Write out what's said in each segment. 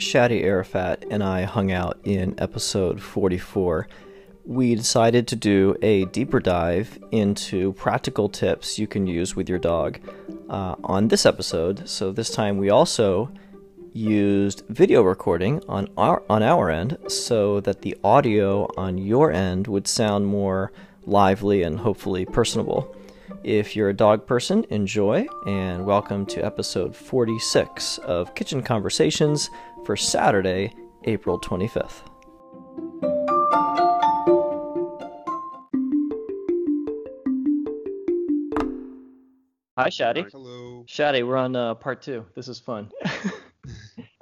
Shadi Arafat and I hung out in episode 44, we decided to do a deeper dive into practical tips you can use with your dog uh, on this episode. So this time we also used video recording on our on our end so that the audio on your end would sound more lively and hopefully personable. If you're a dog person, enjoy and welcome to episode 46 of Kitchen Conversations for Saturday, April 25th. Hi, Shadi. Hello. Shadi, we're on uh, part two. This is fun.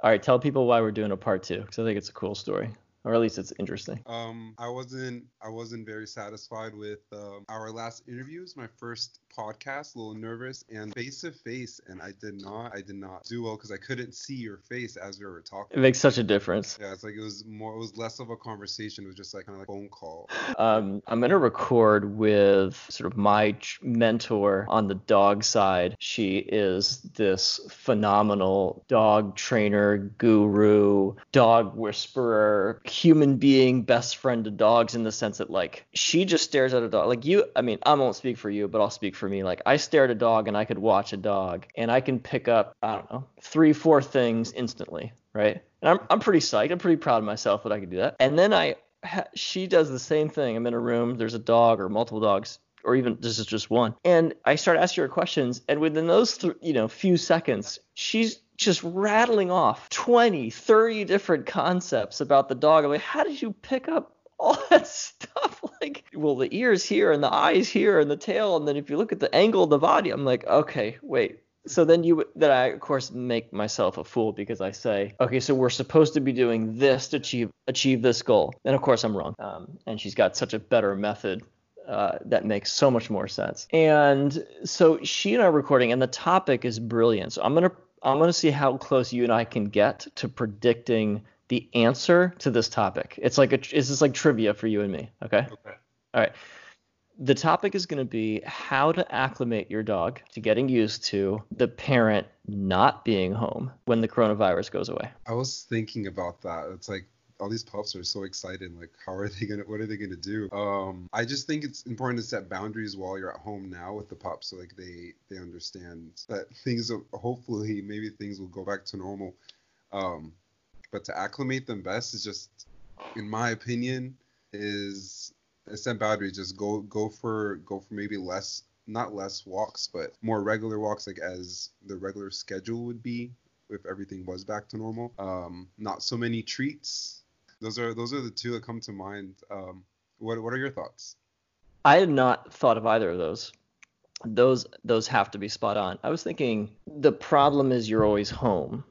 All right, tell people why we're doing a part two because I think it's a cool story or at least it's interesting. Um, I wasn't I wasn't very satisfied with um, our last interviews. My first podcast, a little nervous and face to face, and I did not I did not do well because I couldn't see your face as we were talking. It makes such a difference. Yeah, it's like it was more it was less of a conversation. It was just like kind of like phone call. Um, I'm gonna record with sort of my mentor on the dog side. She is this phenomenal dog trainer, guru, dog whisperer human being best friend to dogs in the sense that like she just stares at a dog. Like you i mean i won't speak for you but i'll speak for me. Like i stare at a dog and i could watch a dog and i can pick up i don't know three four things instantly right? And i'm, I'm pretty psyched. I'm pretty proud of myself that i could do that. And then i she does the same thing. I'm in a room. There's a dog or multiple dogs or even this is just one. And I start asking her questions, and within those th- you know few seconds, she's just rattling off 20, 30 different concepts about the dog. I'm like, how did you pick up all that stuff? Like, well, the ears here and the eyes here and the tail, and then if you look at the angle of the body, I'm like, okay, wait. So then you that I of course make myself a fool because I say, okay, so we're supposed to be doing this to achieve achieve this goal, and of course I'm wrong. Um, and she's got such a better method uh, that makes so much more sense. And so she and I are recording, and the topic is brilliant. So I'm gonna I'm going to see how close you and I can get to predicting the answer to this topic. It's like a, this is like trivia for you and me. Okay. Okay. All right. The topic is going to be how to acclimate your dog to getting used to the parent not being home when the coronavirus goes away. I was thinking about that. It's like all these pups are so excited. Like, how are they gonna? What are they gonna do? Um, I just think it's important to set boundaries while you're at home now with the pups, so like they they understand that things. Hopefully, maybe things will go back to normal. Um, but to acclimate them best is just, in my opinion, is set boundaries. Just go go for go for maybe less not less walks, but more regular walks, like as the regular schedule would be if everything was back to normal. Um, not so many treats, those are those are the two that come to mind. Um, what what are your thoughts? I had not thought of either of those. Those those have to be spot on. I was thinking the problem is you're always home.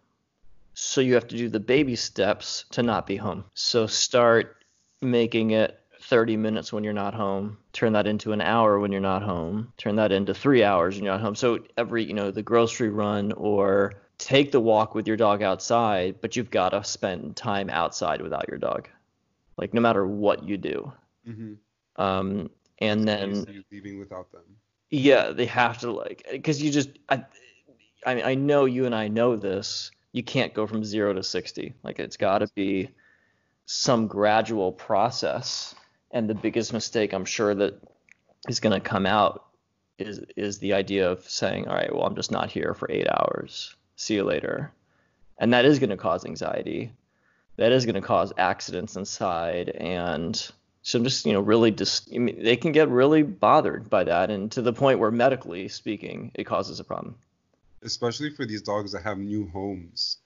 So you have to do the baby steps to not be home. So start making it 30 minutes when you're not home. Turn that into an hour when you're not home. Turn that into 3 hours when you're not home. So every, you know, the grocery run or take the walk with your dog outside, but you've got to spend time outside without your dog, like no matter what you do. Mm-hmm. Um, and then leaving without them. Yeah, they have to like because you just I, I mean I know you and I know this. You can't go from zero to sixty. Like it's got to be some gradual process. And the biggest mistake I'm sure that is going to come out is is the idea of saying, all right, well, I'm just not here for eight hours see you later. And that is going to cause anxiety. That is going to cause accidents inside. And so I'm just, you know, really just, I mean, they can get really bothered by that. And to the point where medically speaking, it causes a problem. Especially for these dogs that have new homes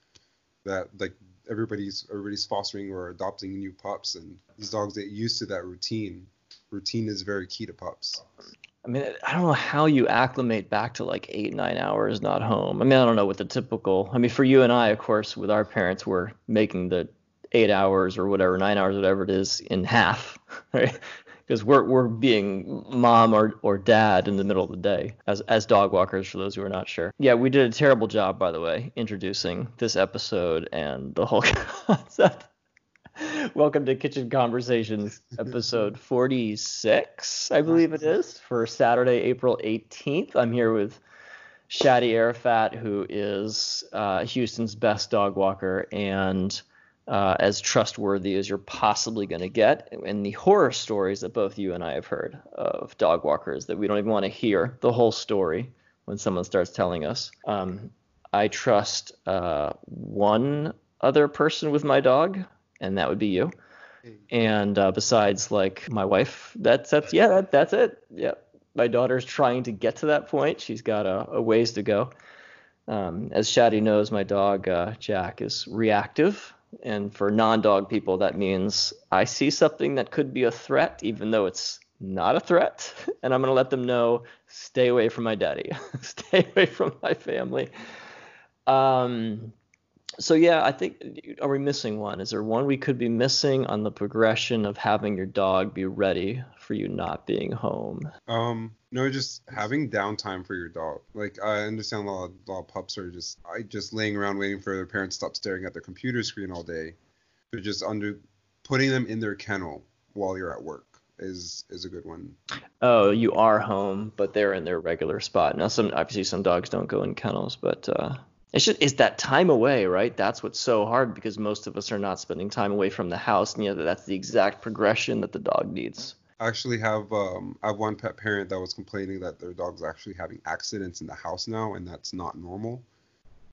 that like everybody's everybody's fostering or adopting new pups and these dogs get used to that routine. Routine is very key to pups. I mean, I don't know how you acclimate back to like eight, nine hours not home. I mean, I don't know what the typical. I mean, for you and I, of course, with our parents, we're making the eight hours or whatever, nine hours, whatever it is, in half, right? Because we're we're being mom or, or dad in the middle of the day as as dog walkers. For those who are not sure, yeah, we did a terrible job, by the way, introducing this episode and the whole concept. Welcome to Kitchen Conversations, episode 46, I believe it is, for Saturday, April 18th. I'm here with Shadi Arafat, who is uh, Houston's best dog walker and uh, as trustworthy as you're possibly going to get. And the horror stories that both you and I have heard of dog walkers that we don't even want to hear the whole story when someone starts telling us. Um, I trust uh, one other person with my dog, and that would be you. And uh, besides, like my wife, that's that's yeah, that, that's it. Yeah, my daughter's trying to get to that point. She's got a, a ways to go. Um, as Shadi knows, my dog uh, Jack is reactive, and for non-dog people, that means I see something that could be a threat, even though it's not a threat, and I'm gonna let them know, stay away from my daddy, stay away from my family. Um, so yeah, I think are we missing one? Is there one we could be missing on the progression of having your dog be ready for you not being home? Um, no, just having downtime for your dog. Like I understand a lot, of, a lot of pups are just I just laying around waiting for their parents to stop staring at their computer screen all day. But just under putting them in their kennel while you're at work is is a good one. Oh, you are home, but they're in their regular spot. Now, some obviously some dogs don't go in kennels, but uh, it's just it's that time away, right? That's what's so hard because most of us are not spending time away from the house, and yet that's the exact progression that the dog needs. I actually have um, I have one pet parent that was complaining that their dog's actually having accidents in the house now, and that's not normal.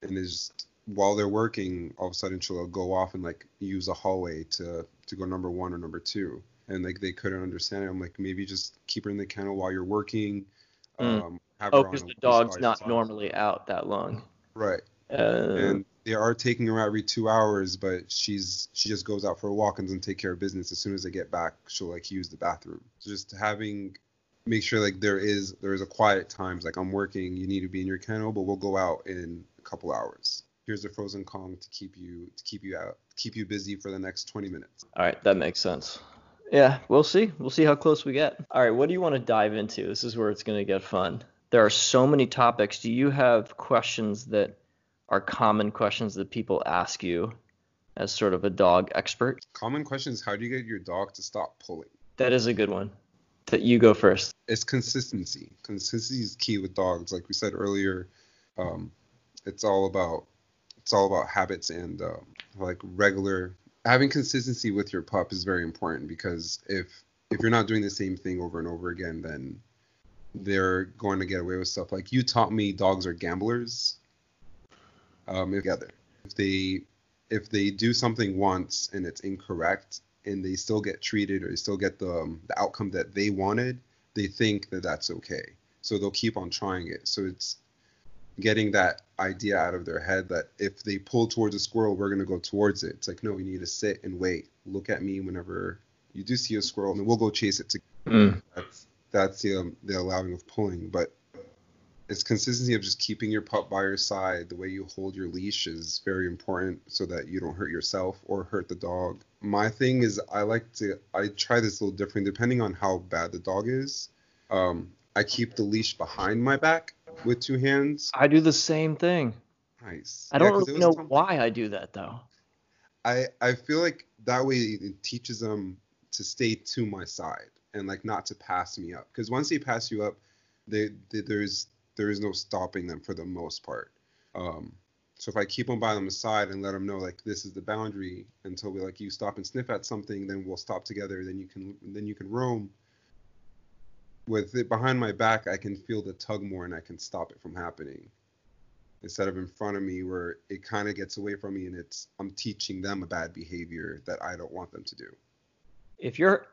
And is while they're working, all of a sudden she'll go off and like use a hallway to to go number one or number two, and like they couldn't understand it. I'm like maybe just keep her in the kennel while you're working. Mm. Um, oh, because the dog's not normally out that long. Right. Uh, and they are taking her out every two hours, but she's she just goes out for a walk and doesn't take care of business. As soon as they get back, she'll like use the bathroom. So just having make sure like there is there is a quiet times like I'm working, you need to be in your kennel, but we'll go out in a couple hours. Here's a frozen Kong to keep you to keep you out keep you busy for the next 20 minutes. All right, that makes sense. Yeah, we'll see. We'll see how close we get. All right, what do you want to dive into? This is where it's going to get fun there are so many topics. Do you have questions that are common questions that people ask you as sort of a dog expert? Common questions how do you get your dog to stop pulling? That is a good one. That you go first. It's consistency. Consistency is key with dogs. Like we said earlier, um, it's all about it's all about habits and um, like regular having consistency with your pup is very important because if if you're not doing the same thing over and over again, then they're going to get away with stuff like you taught me dogs are gamblers. Um, together, if they if they do something once and it's incorrect and they still get treated or they still get the um, the outcome that they wanted, they think that that's okay. So they'll keep on trying it. So it's getting that idea out of their head that if they pull towards a squirrel, we're gonna go towards it. It's like no, we need to sit and wait. Look at me whenever you do see a squirrel, and we'll go chase it. To mm. that's that's the um, the allowing of pulling, but it's consistency of just keeping your pup by your side. The way you hold your leash is very important so that you don't hurt yourself or hurt the dog. My thing is I like to I try this a little different depending on how bad the dog is. Um, I keep the leash behind my back with two hands. I do the same thing. Nice. I don't yeah, really know why I do that though. I I feel like that way it teaches them to stay to my side and like not to pass me up. Because once they pass you up they, they, there's there is no stopping them for the most part. Um, so if i keep them by them aside and let them know like this is the boundary until we like you stop and sniff at something then we'll stop together then you can then you can roam. With it behind my back i can feel the tug more and i can stop it from happening. Instead of in front of me where it kind of gets away from me and it's i'm teaching them a bad behavior that i don't want them to do. If you're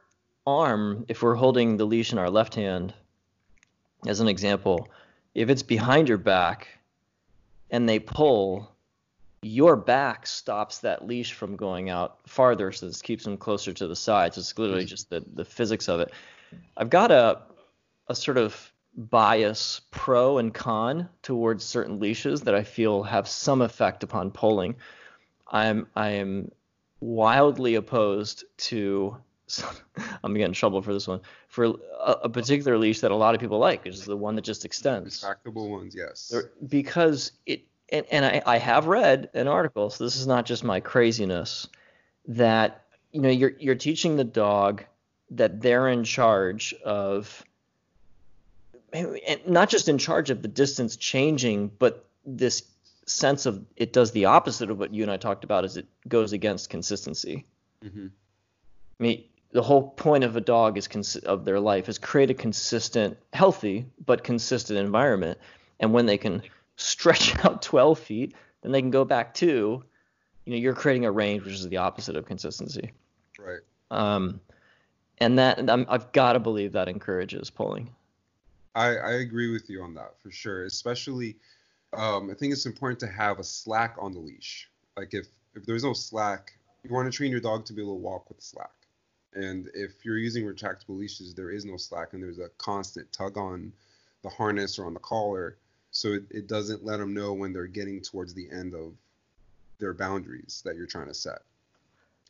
arm, if we're holding the leash in our left hand, as an example, if it's behind your back and they pull, your back stops that leash from going out farther, so this keeps them closer to the sides. So it's literally mm-hmm. just the, the physics of it. I've got a a sort of bias pro and con towards certain leashes that I feel have some effect upon pulling. I'm I am wildly opposed to I'm gonna in trouble for this one for a, a, particular leash that a lot of people like, which is the one that just extends. Retractable ones, yes. Because it and, and I, I have read an article, so this is not just my craziness, that you know you're you're teaching the dog that they're in charge of and not just in charge of the distance changing, but this sense of it does the opposite of what you and I talked about is it goes against consistency. Mm-hmm. I mean, the whole point of a dog is cons- of their life is create a consistent, healthy but consistent environment. And when they can stretch out 12 feet, then they can go back to, you know, you're creating a range which is the opposite of consistency. Right. Um, and that and I'm, I've got to believe that encourages pulling. I, I agree with you on that for sure. Especially, um, I think it's important to have a slack on the leash. Like if if there's no slack, you want to train your dog to be able to walk with slack. And if you're using retractable leashes, there is no slack and there's a constant tug on the harness or on the collar, so it, it doesn't let them know when they're getting towards the end of their boundaries that you're trying to set.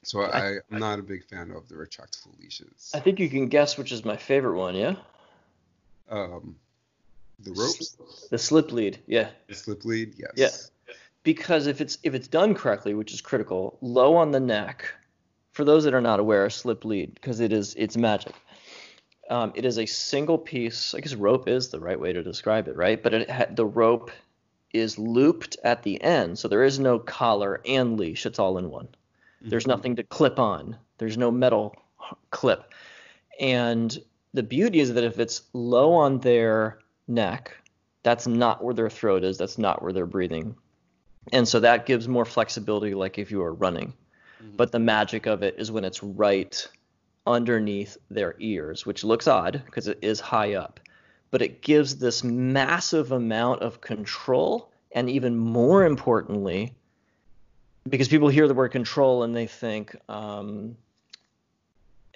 So I, I'm not a big fan of the retractable leashes. I think you can guess which is my favorite one, yeah? Um, the ropes, The slip lead, yeah. the slip lead, yes. Yeah. Because if it's if it's done correctly, which is critical, low on the neck, for those that are not aware, a slip lead, because it is it's magic. Um, it is a single piece. I guess rope is the right way to describe it, right? But it ha- the rope is looped at the end, so there is no collar and leash. It's all in one. There's Mhm. nothing to clip on. There's no metal clip. And the beauty is that if it's low on their neck, that's not where their throat is. That's not where they're breathing. And so that gives more flexibility, like if you are running. Mhm. But the magic of it is when it's right underneath their ears, which looks odd because it is high up. But it gives this massive amount of control. And even more importantly, because people hear the word control and they think um,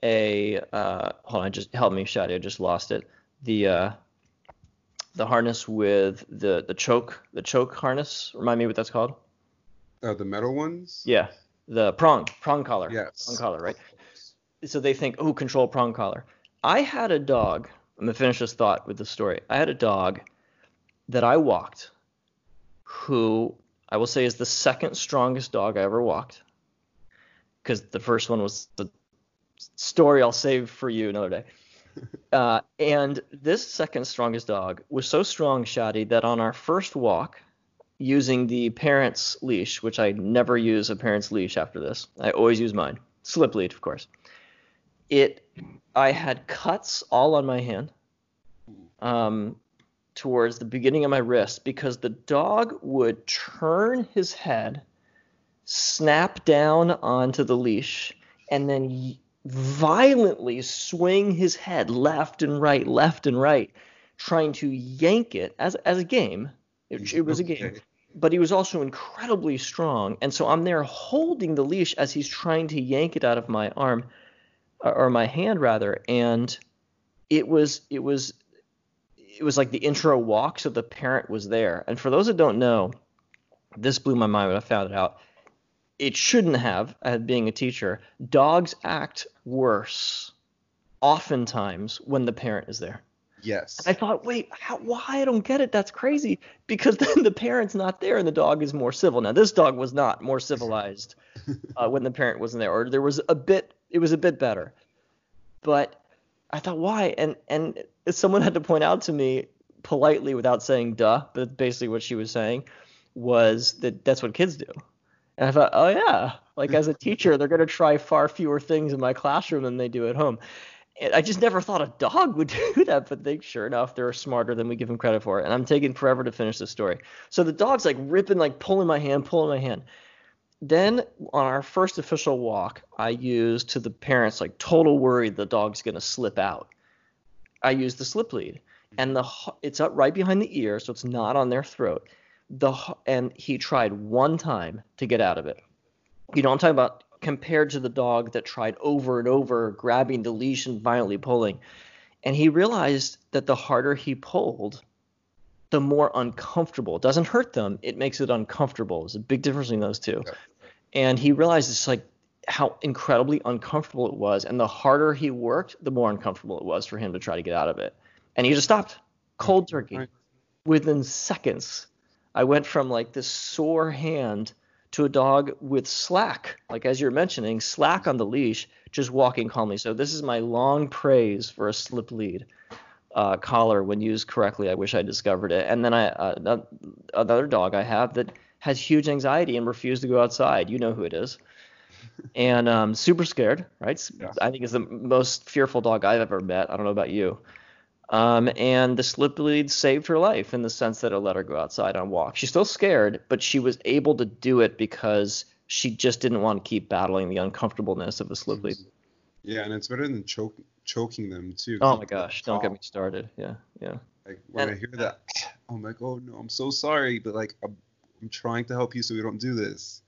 a uh, hold on, just help me, Shadi, I just lost it. The uh, the harness with the the choke, the choke harness. Remind me what that's called. Uh, the metal ones? Yeah, the prong, prong collar. Yes. Prong collar, right? So they think, oh, control prong collar. I had a dog. I'm gonna finish this thought with the story. I had a dog that I walked, who I will say is the second strongest dog I ever walked, because the first one was the story I'll save for you another day. Uh, and this second strongest dog was so strong, Shadi, that on our first walk, using the parent's leash, which I never use a parent's leash after this, I always use mine, slip lead, of course. It, I had cuts all on my hand, um, towards the beginning of my wrist because the dog would turn his head, snap down onto the leash, and then violently swing his head left and right, left and right, trying to yank it as as a game. It, it was a game. But he was also incredibly strong, and so I'm there holding the leash as he's trying to yank it out of my arm, or my hand rather, and it was it was it was like the intro walk, so the parent was there. And for those that don't know, this blew my mind when I found it out. It shouldn't have, uh, being a teacher. Dogs act worse, oftentimes, when the parent is there. Yes. I thought, wait, how, why? I don't get it. That's crazy. Because then the parent's not there and the dog is more civil. Now, this dog was not more civilized uh, when the parent wasn't there, or there was a bit, it was a bit better. But I thought, why? And and someone had to point out to me politely, without saying "duh," but basically what she was saying was that that's what kids do. And I thought, oh yeah, like as a teacher, they're going to try far fewer things in my classroom than they do at home. I just never thought a dog would do that, but they sure enough they're smarter than we give them credit for. And I'm taking forever to finish this story. So the dog's like ripping, like pulling my hand, pulling my hand. Then on our first official walk, I used to the parents like total worry the dog's gonna slip out. I used the slip lead, and the it's up right behind the ear, so it's not on their throat. The and he tried one time to get out of it. You know, I'm talking about compared to the dog that tried over and over grabbing the leash and violently pulling. And he realized that the harder he pulled, the more uncomfortable. It doesn't hurt them, it makes it uncomfortable. There's a big difference between those two. Yeah. And he realized it's like how incredibly uncomfortable it was. And the harder he worked, the more uncomfortable it was for him to try to get out of it. And he just stopped cold turkey Right. within seconds. I went from like this sore hand to a dog with slack, like as you're mentioning, slack on the leash, just walking calmly. So this is my long praise for a slip lead. uh, collar when used correctly. I wish I discovered it. And then I uh, another dog I have that has huge anxiety and refused to go outside. You know who it is. and um, super scared, right? Yeah. I think is the most fearful dog I've ever met. I don't know about you. Um, and the slip lead saved her life in the sense that it let her go outside on walk. She's still scared, but she was able to do it because she just didn't want to keep battling the uncomfortableness of a slip lead. Yeah, and it's better than choke, choking them too. Oh my gosh, don't get me started. Yeah, yeah. Like when and, I hear that, I'm like, oh no, I'm so sorry, but like I'm, I'm trying to help you so we don't do this.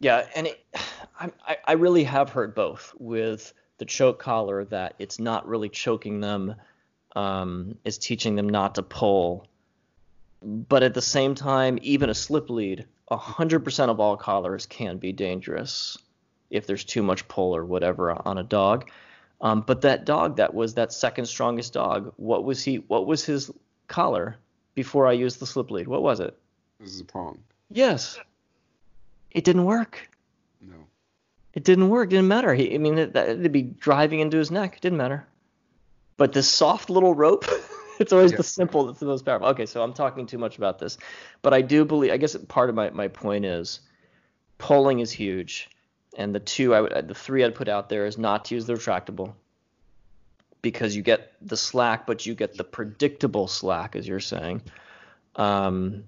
Yeah, and it, I, I really have heard both with the choke collar that it's not really choking them um, is teaching them not to pull. But at the same time, even a slip lead, 100% of all collars can be dangerous if there's too much pull or whatever on a dog. Um, but that dog that was that second strongest dog, what was he? What was his collar before I used the slip lead? What was it? This is a prong. Yes. It didn't work. No. It didn't work. It didn't matter. He, I mean, it, it'd be driving into his neck. It didn't matter. But this soft little rope, it's always yeah. the simple that's the most powerful. Okay, so I'm talking too much about this, but I do believe. I guess part of my my point is, pulling is huge, and the two I would the three I'd put out there is not to use the retractable, because you get the slack, but you get the predictable slack, as you're saying. Um,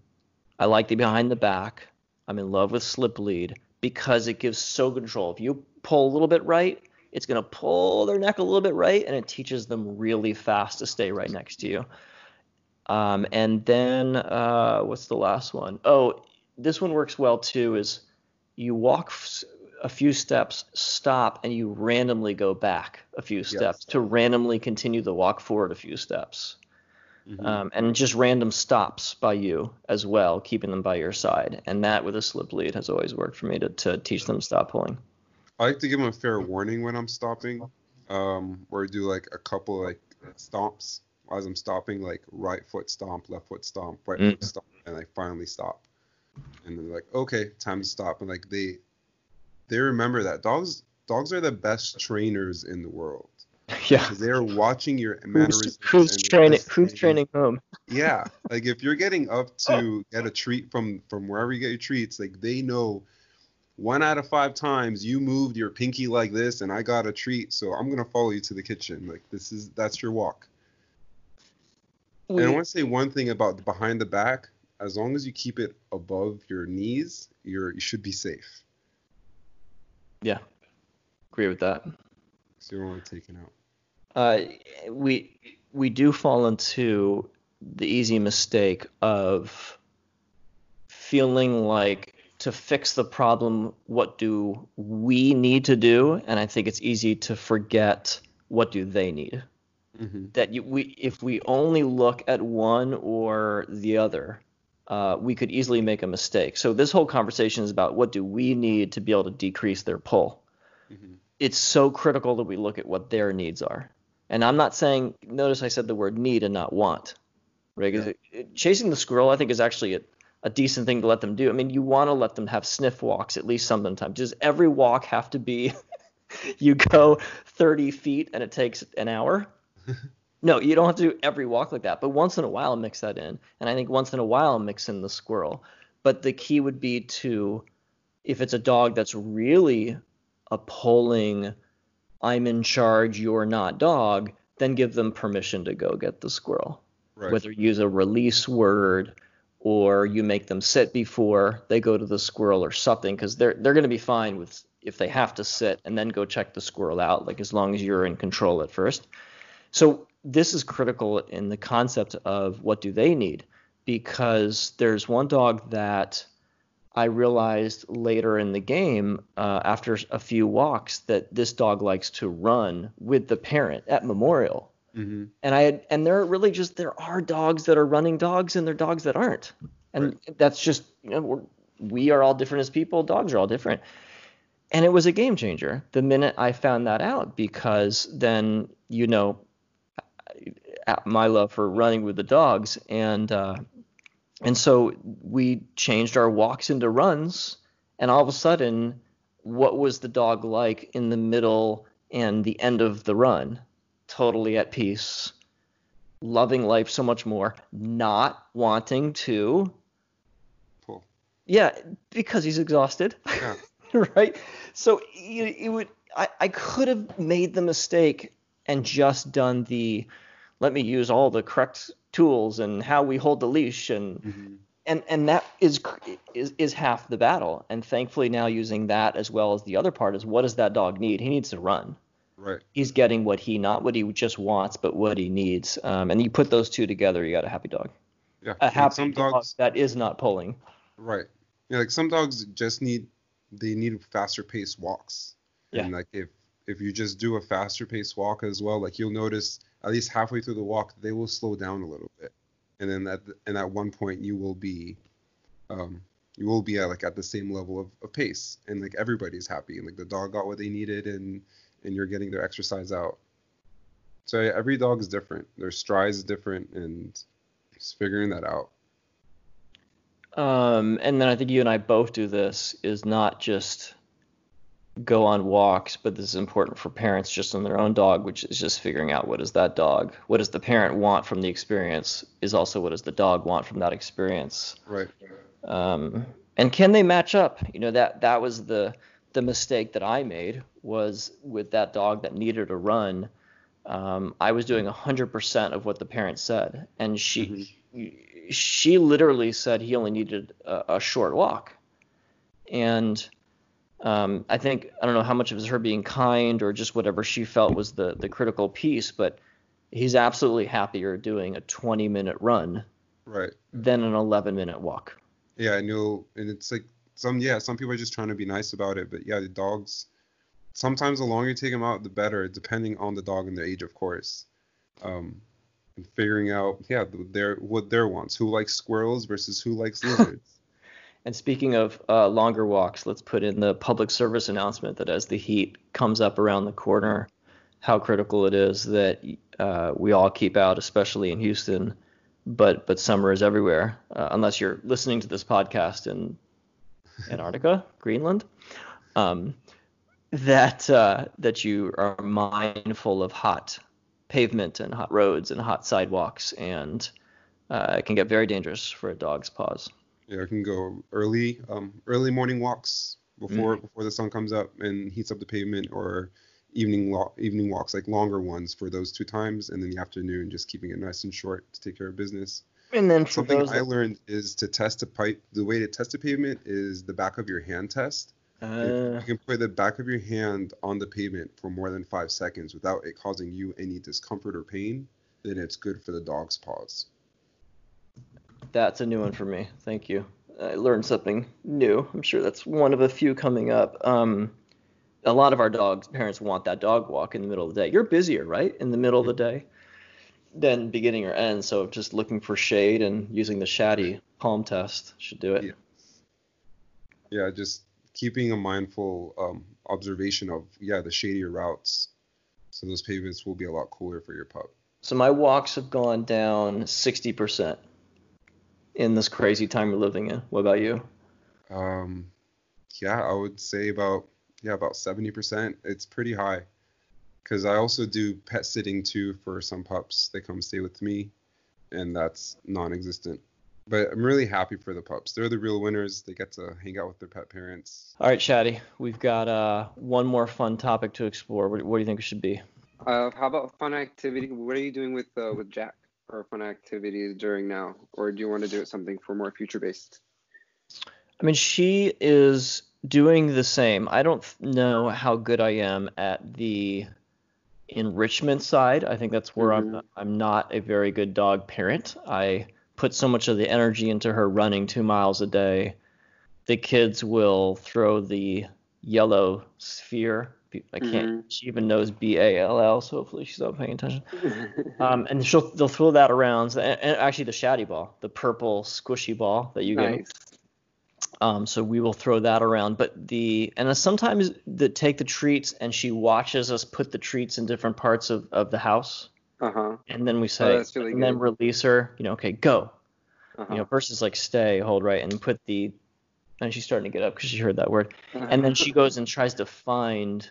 I like the behind the back. I'm in love with slip lead because it gives so control. If you pull a little bit right, it's going to pull their neck a little bit right, and it teaches them really fast to stay right next to you. Um, and then uh, what's the last one? Oh, this one works well too. Is you walk a few steps, stop, and you randomly go back a few steps yes. to randomly continue the walk forward a few steps. Mm-hmm. Um, and just random stops by you as well, keeping them by your side. And that with a slip lead has always worked for me to, to teach them to stop pulling. I like to give them a fair warning when I'm stopping, um, or do like a couple like stomps as I'm stopping, like right foot stomp, left foot stomp, right mm. foot stomp, and I finally stop. And they're like, okay, time to stop. And like they they remember that dogs dogs are the best trainers in the world. Yeah, they're watching your mannerisms. Who's, who's training? Who's training whom? yeah, like if you're getting up to get a treat from from wherever you get your treats, like they know one out of five times you moved your pinky like this and I got a treat, so I'm gonna follow you to the kitchen. Like this is that's your walk. And I want to say one thing about the behind the back. As long as you keep it above your knees, you're you should be safe. Yeah, agree with that. So you're only taken out. Uh, we we do fall into the easy mistake of feeling like to fix the problem, what do we need to do? And I think it's easy to forget what do they need. Mm-hmm. That you, we, if we only look at one or the other, uh, we could easily make a mistake. So this whole conversation is about what do we need to be able to decrease their pull. Mm-hmm. It's so critical that we look at what their needs are. And I'm not saying. Notice I said the word need and not want. Right? Yeah. Chasing the squirrel, I think, is actually a, a decent thing to let them do. I mean, you want to let them have sniff walks at least sometimes. Does every walk have to be you go 30 feet and it takes an hour? no, you don't have to do every walk like that. But once in a while, mix that in. And I think once in a while, mix in the squirrel. But the key would be to, if it's a dog that's really a pulling, I'm in charge, you're not dog, then give them permission to go get the squirrel. Right. Whether use a release word or you make them sit before they go to the squirrel or something because they're they're going to be fine with if they have to sit and then go check the squirrel out like as long as you're in control at first so this is critical in the concept of what do they need because there's one dog that I realized later in the game, uh, after a few walks, that this dog likes to run with the parent at Memorial. Mm-hmm. And I had, and there are really just there are dogs that are running dogs and there are dogs that aren't, and right. that's just you know we're, we are all different as people. Dogs are all different, and it was a game changer the minute I found that out because then you know my love for running with the dogs and uh, and so we changed our walks into runs and all of a sudden what was the dog like in the middle and the end of the run totally at peace, loving life so much more, not wanting to. Pull. Yeah, because he's exhausted. Yeah. right? So it, it would I, I could have made the mistake and just done the let me use all the correct tools and how we hold the leash and Mhm. and and that is is is half the battle. And thankfully now using that as well as the other part is what does that dog need? He needs to run. Right. He's getting what he not what he just wants, but what he needs. Um, and you put those two together, you got a happy dog. Yeah. A happy some dog dogs. that is not pulling. Right. Yeah, like some dogs just need they need faster paced walks. Yeah. And like if if you just do a faster paced walk as well, like you'll notice at least halfway through the walk they will slow down a little bit. And then at the, and at one point you will be um you will be at like at the same level of, of pace and like everybody's happy and like the dog got what they needed and and you're getting their exercise out. So yeah, every dog is different. Their stride is different and just figuring that out. Um, and then I think you and I both do this is not just go on walks, but this is important for parents just on their own dog, which is just figuring out what does that dog, what does the parent want from the experience, is also what does the dog want from that experience. Right. Um, and can they match up? You know that that was the the mistake that I made was with that dog that needed a run. Um, I was doing 100% of what the parent said, and she she literally said he only needed a, a short walk. And um, I think I don't know how much of it was her being kind or just whatever she felt was the the critical piece, but he's absolutely happier doing a 20 minute run Right. than an 11 minute walk. Yeah, I know, and it's like some yeah, some people are just trying to be nice about it, but yeah, the dogs. Sometimes the longer you take them out, the better, depending on the dog and their age, of course. Um, and figuring out yeah, th- their what their wants, who likes squirrels versus who likes lizards. And speaking of uh, longer walks, let's put in the public service announcement that as the heat comes up around the corner, how critical it is that uh, we all keep out, especially in Houston. But but summer is everywhere, uh, unless you're listening to this podcast in Antarctica, Greenland. Um, that uh, that you are mindful of hot pavement and hot roads and hot sidewalks, and uh, it can get very dangerous for a dog's paws. yeah, I can go early, um, early morning walks before before the sun comes up and heats up the pavement, or evening wa- evening walks, like longer ones for those two times, and then the afternoon, just keeping it nice and short to take care of business. And then Something I that- learned is to test a pipe. The way to test a pavement is the back of your hand test. Uh, you can put the back of your hand on the pavement for more than five seconds without it causing you any discomfort or pain, then it's good for the dog's paws. that's a new one for me. Thank you. I learned something new. I'm sure that's one of a few coming up. Um, a lot of our dogs, parents want that dog walk in the middle of the day. You're busier, right, in the middle of the day than beginning or end. So just looking for shade and using the Shadi palm test should do it. Yeah. Yeah, just keeping a mindful um, observation of yeah the shadier routes, so those pavements will be a lot cooler for your pup. So my walks have gone down 60% in this crazy time we're living in. What about you? Um, yeah, I would say about yeah about seventy percent. It's pretty high, because I also do pet sitting too for some pups. They come stay with me, and that's non-existent. But I'm really happy for the pups. They're the real winners. They get to hang out with their pet parents. All right, Shadi, we've got uh, one more fun topic to explore. What, what do you think it should be? Uh, how about fun activity? What are you doing with uh, with Jack for fun activities during now, or do you want to do it something for more future based? I mean, she is doing the same. I don't know how good I am at the enrichment side. I think that's where I'm I'm not a very good dog parent. I put so much of the energy into her running 2 miles a day. The kids will throw the yellow sphere. I can't. She even knows B A L L, so hopefully she's not paying attention. Um, and she'll they'll throw that around. And, and actually, the Shadi ball, the purple squishy ball that you get. Um, so we will throw that around. But the and sometimes the take the treats and she watches us put the treats in different parts of, of the house. Uh huh. And then we say that's really and then release her, you know, okay, go. Uh-huh. You know, versus like stay, hold right, and put the and she's starting to get up because she heard that word. And then she goes and tries to find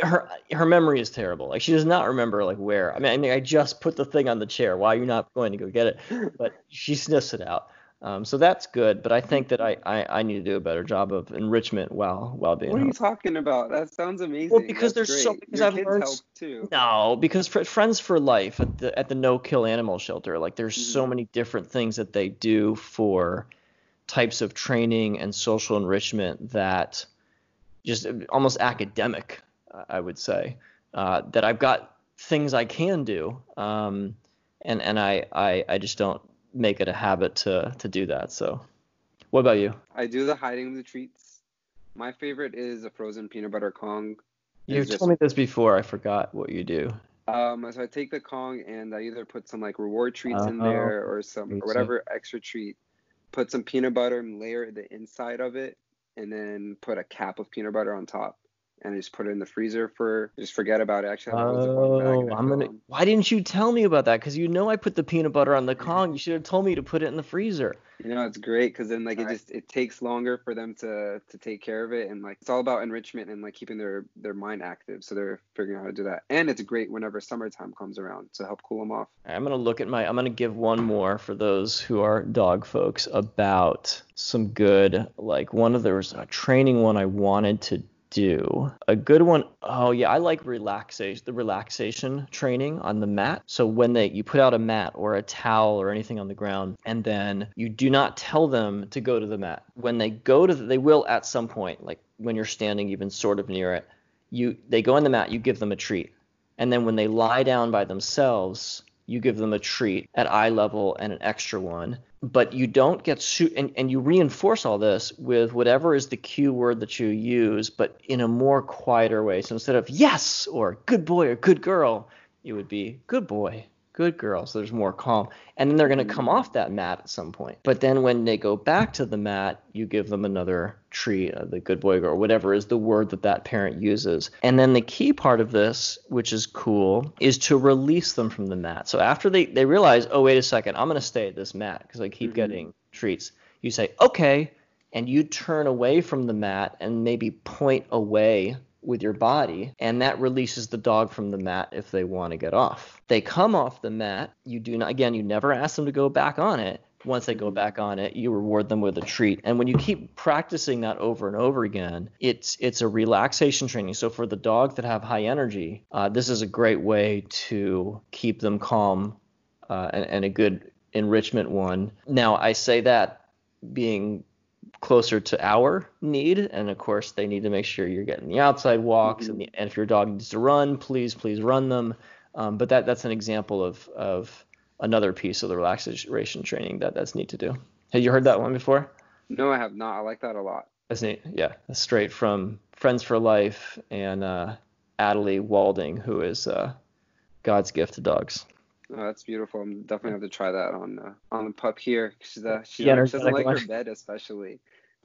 her her memory is terrible. Like she does not remember like where. I mean, I mean, I just put the thing on the chair. Why are you not going to go get it? But she sniffs it out. Um, so that's good, but I think that I, I, I need to do a better job of enrichment while while being. What are you talking about? That sounds amazing. Well, because That's there's so- great. because Your I've kids learned help too. No, because fr- Friends for Life at the at the No Kill Animal Shelter, like there's so Mhm. many different things that they do for types of training and social enrichment that just uh, almost academic, I would say, uh, that I've got things I can do, um, and and I, I I just don't make it a habit to to do that. So, what about you? I do the hiding of the treats. My favorite is a frozen peanut butter Kong. You It's just- told me this before. I forgot what you do. Um, so I take the Kong and I either put some like reward treats in Oh, there or some or whatever extra treat. Put some peanut butter and layer the inside of it, and then put a cap of peanut butter on top, and I just put it in the freezer for just forget about it. Actually, I have a Ziploc bag Oh, I'm gonna. them. Why didn't you tell me about that? Because you know I put the peanut butter on the Kong. You should have told me to put it in the freezer. You know, it's great because then like it just it takes longer for them to to take care of it, and like it's all about enrichment and like keeping their their mind active. So they're figuring out how to do that, and it's great whenever summertime comes around to help cool them off. I'm gonna look at my. I'm gonna give one more for those who are dog folks about some good. Like one of there was a training one I wanted to do. A good one. Oh yeah, I like relaxation. The relaxation training on the mat. So when they you put out a mat or a towel or anything on the ground, and then you do not tell them to go to the mat. When they go to, the, they will at some point. Like when you're standing even sort of near it, you they go on the mat. You give them a treat. And then when they lie down by themselves, you give them a treat at eye level and an extra one. But you don't get su- and, and you reinforce all this with whatever is the cue word that you use, but in a more quieter way. So instead of yes or good boy or good girl, it would be good boy, good girl. So there's more calm. And then they're going to come off that mat at some point. But then when they go back to the mat, you give them another treat, uh, the good boy girl, whatever is the word that that parent uses. And then the key part of this, which is cool, is to release them from the mat. So after they, they realize, oh, wait a second, I'm going to stay at this mat because I keep Mhm. getting treats, you say, okay. And you turn away from the mat and maybe point away with your body, and that releases the dog from the mat if they want to get off. They come off the mat. You do not, again, you never ask them to go back on it. Once they go back on it, you reward them with a treat. And when you keep practicing that over and over again, it's it's a relaxation training. So for the dogs that have high energy, uh, this is a great way to keep them calm uh, and, and a good enrichment one. Now I say that being closer to our need and of course they need to make sure you're getting the outside walks and, the, and if your dog needs to run please please run them. Um, but that that's an example of of another piece of the relaxation training that that's neat to do. Have you heard that one before? No, I have not. I like that a lot. that's neat. Yeah that's straight from friends for life and uh Adelie Walding who is uh God's gift to dogs Oh, that's beautiful. I'm definitely have to try that on uh, on the pup here. She's uh, she, Yeah, she doesn't like her bed especially.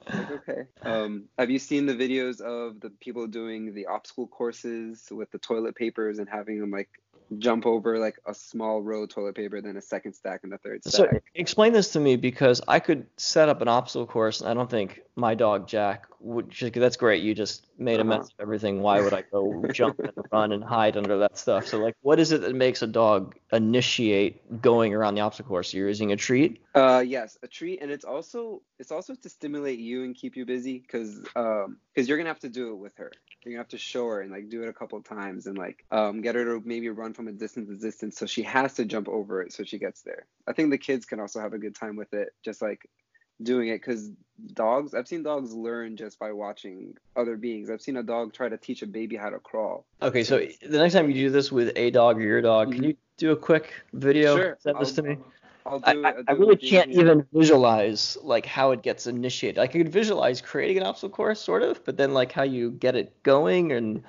Like, okay. Um, have you seen the videos of the people doing the obstacle courses with the toilet papers and having them like jump over like a small row of toilet paper, then a second stack and a third stack? So explain this to me because I could set up an obstacle course and I don't think my dog Jack would. Just, that's great. You just made a Uh-huh. mess of everything. Why would I go jump and run and hide under that stuff? So like, what is it that makes a dog initiate going around the obstacle course? You're using a treat. Uh, yes, a treat, and it's also it's also to stimulate you and keep you busy, cause um, cause you're gonna have to do it with her. You're gonna have to show her and like do it a couple times and like um get her to maybe run from a distance to distance, so she has to jump over it so she gets there. I think the kids can also have a good time with it, just like doing it, cause dogs. I've seen dogs learn just by watching other beings. I've seen a dog try to teach a baby how to crawl. Okay, so the next time you do this with a dog or your dog, can Mhm. you do a quick video? Sure, Send this I'll- to me. I'll do I. I, I'll do it really can't here. even visualize like how it gets initiated. I could visualize creating an obstacle course, sort of, but then like how you get it going and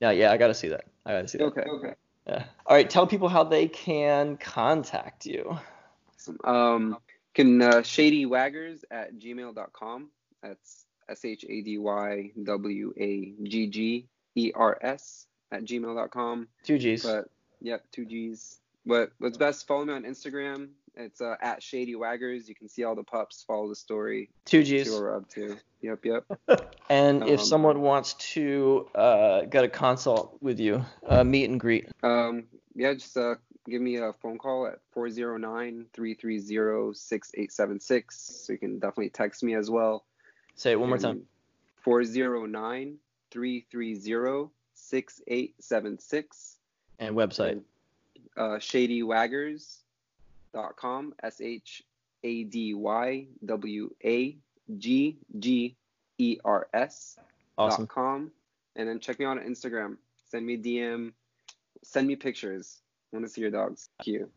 yeah, yeah, I gotta see that. I gotta see that. Okay. Okay. Yeah. All right, tell people how they can contact you. Awesome. Um, can uh, shadywaggers at gmail.com. That's S H A D Y W A G G E R S at gmail.com. Two G's. But yep, two G's. But what's best? Follow me on Instagram It's uh, at Shady Waggers. You can see all the pups. Follow the story. Two See G's. what we're up to. Yep, yep. And if Um, someone wants to uh, get a consult with you, uh, meet and greet. Um, yeah, just uh, give me a phone call at 409-330-6876. So you can definitely text me as well. Say it one more time. 409-330-6876. And website. Uh, shadywaggers.com. S H A D Y W A G G E R S Awesome. dot com. And then check me out on Instagram. Send me a DM. Send me pictures. Want to see your dogs. Thank you.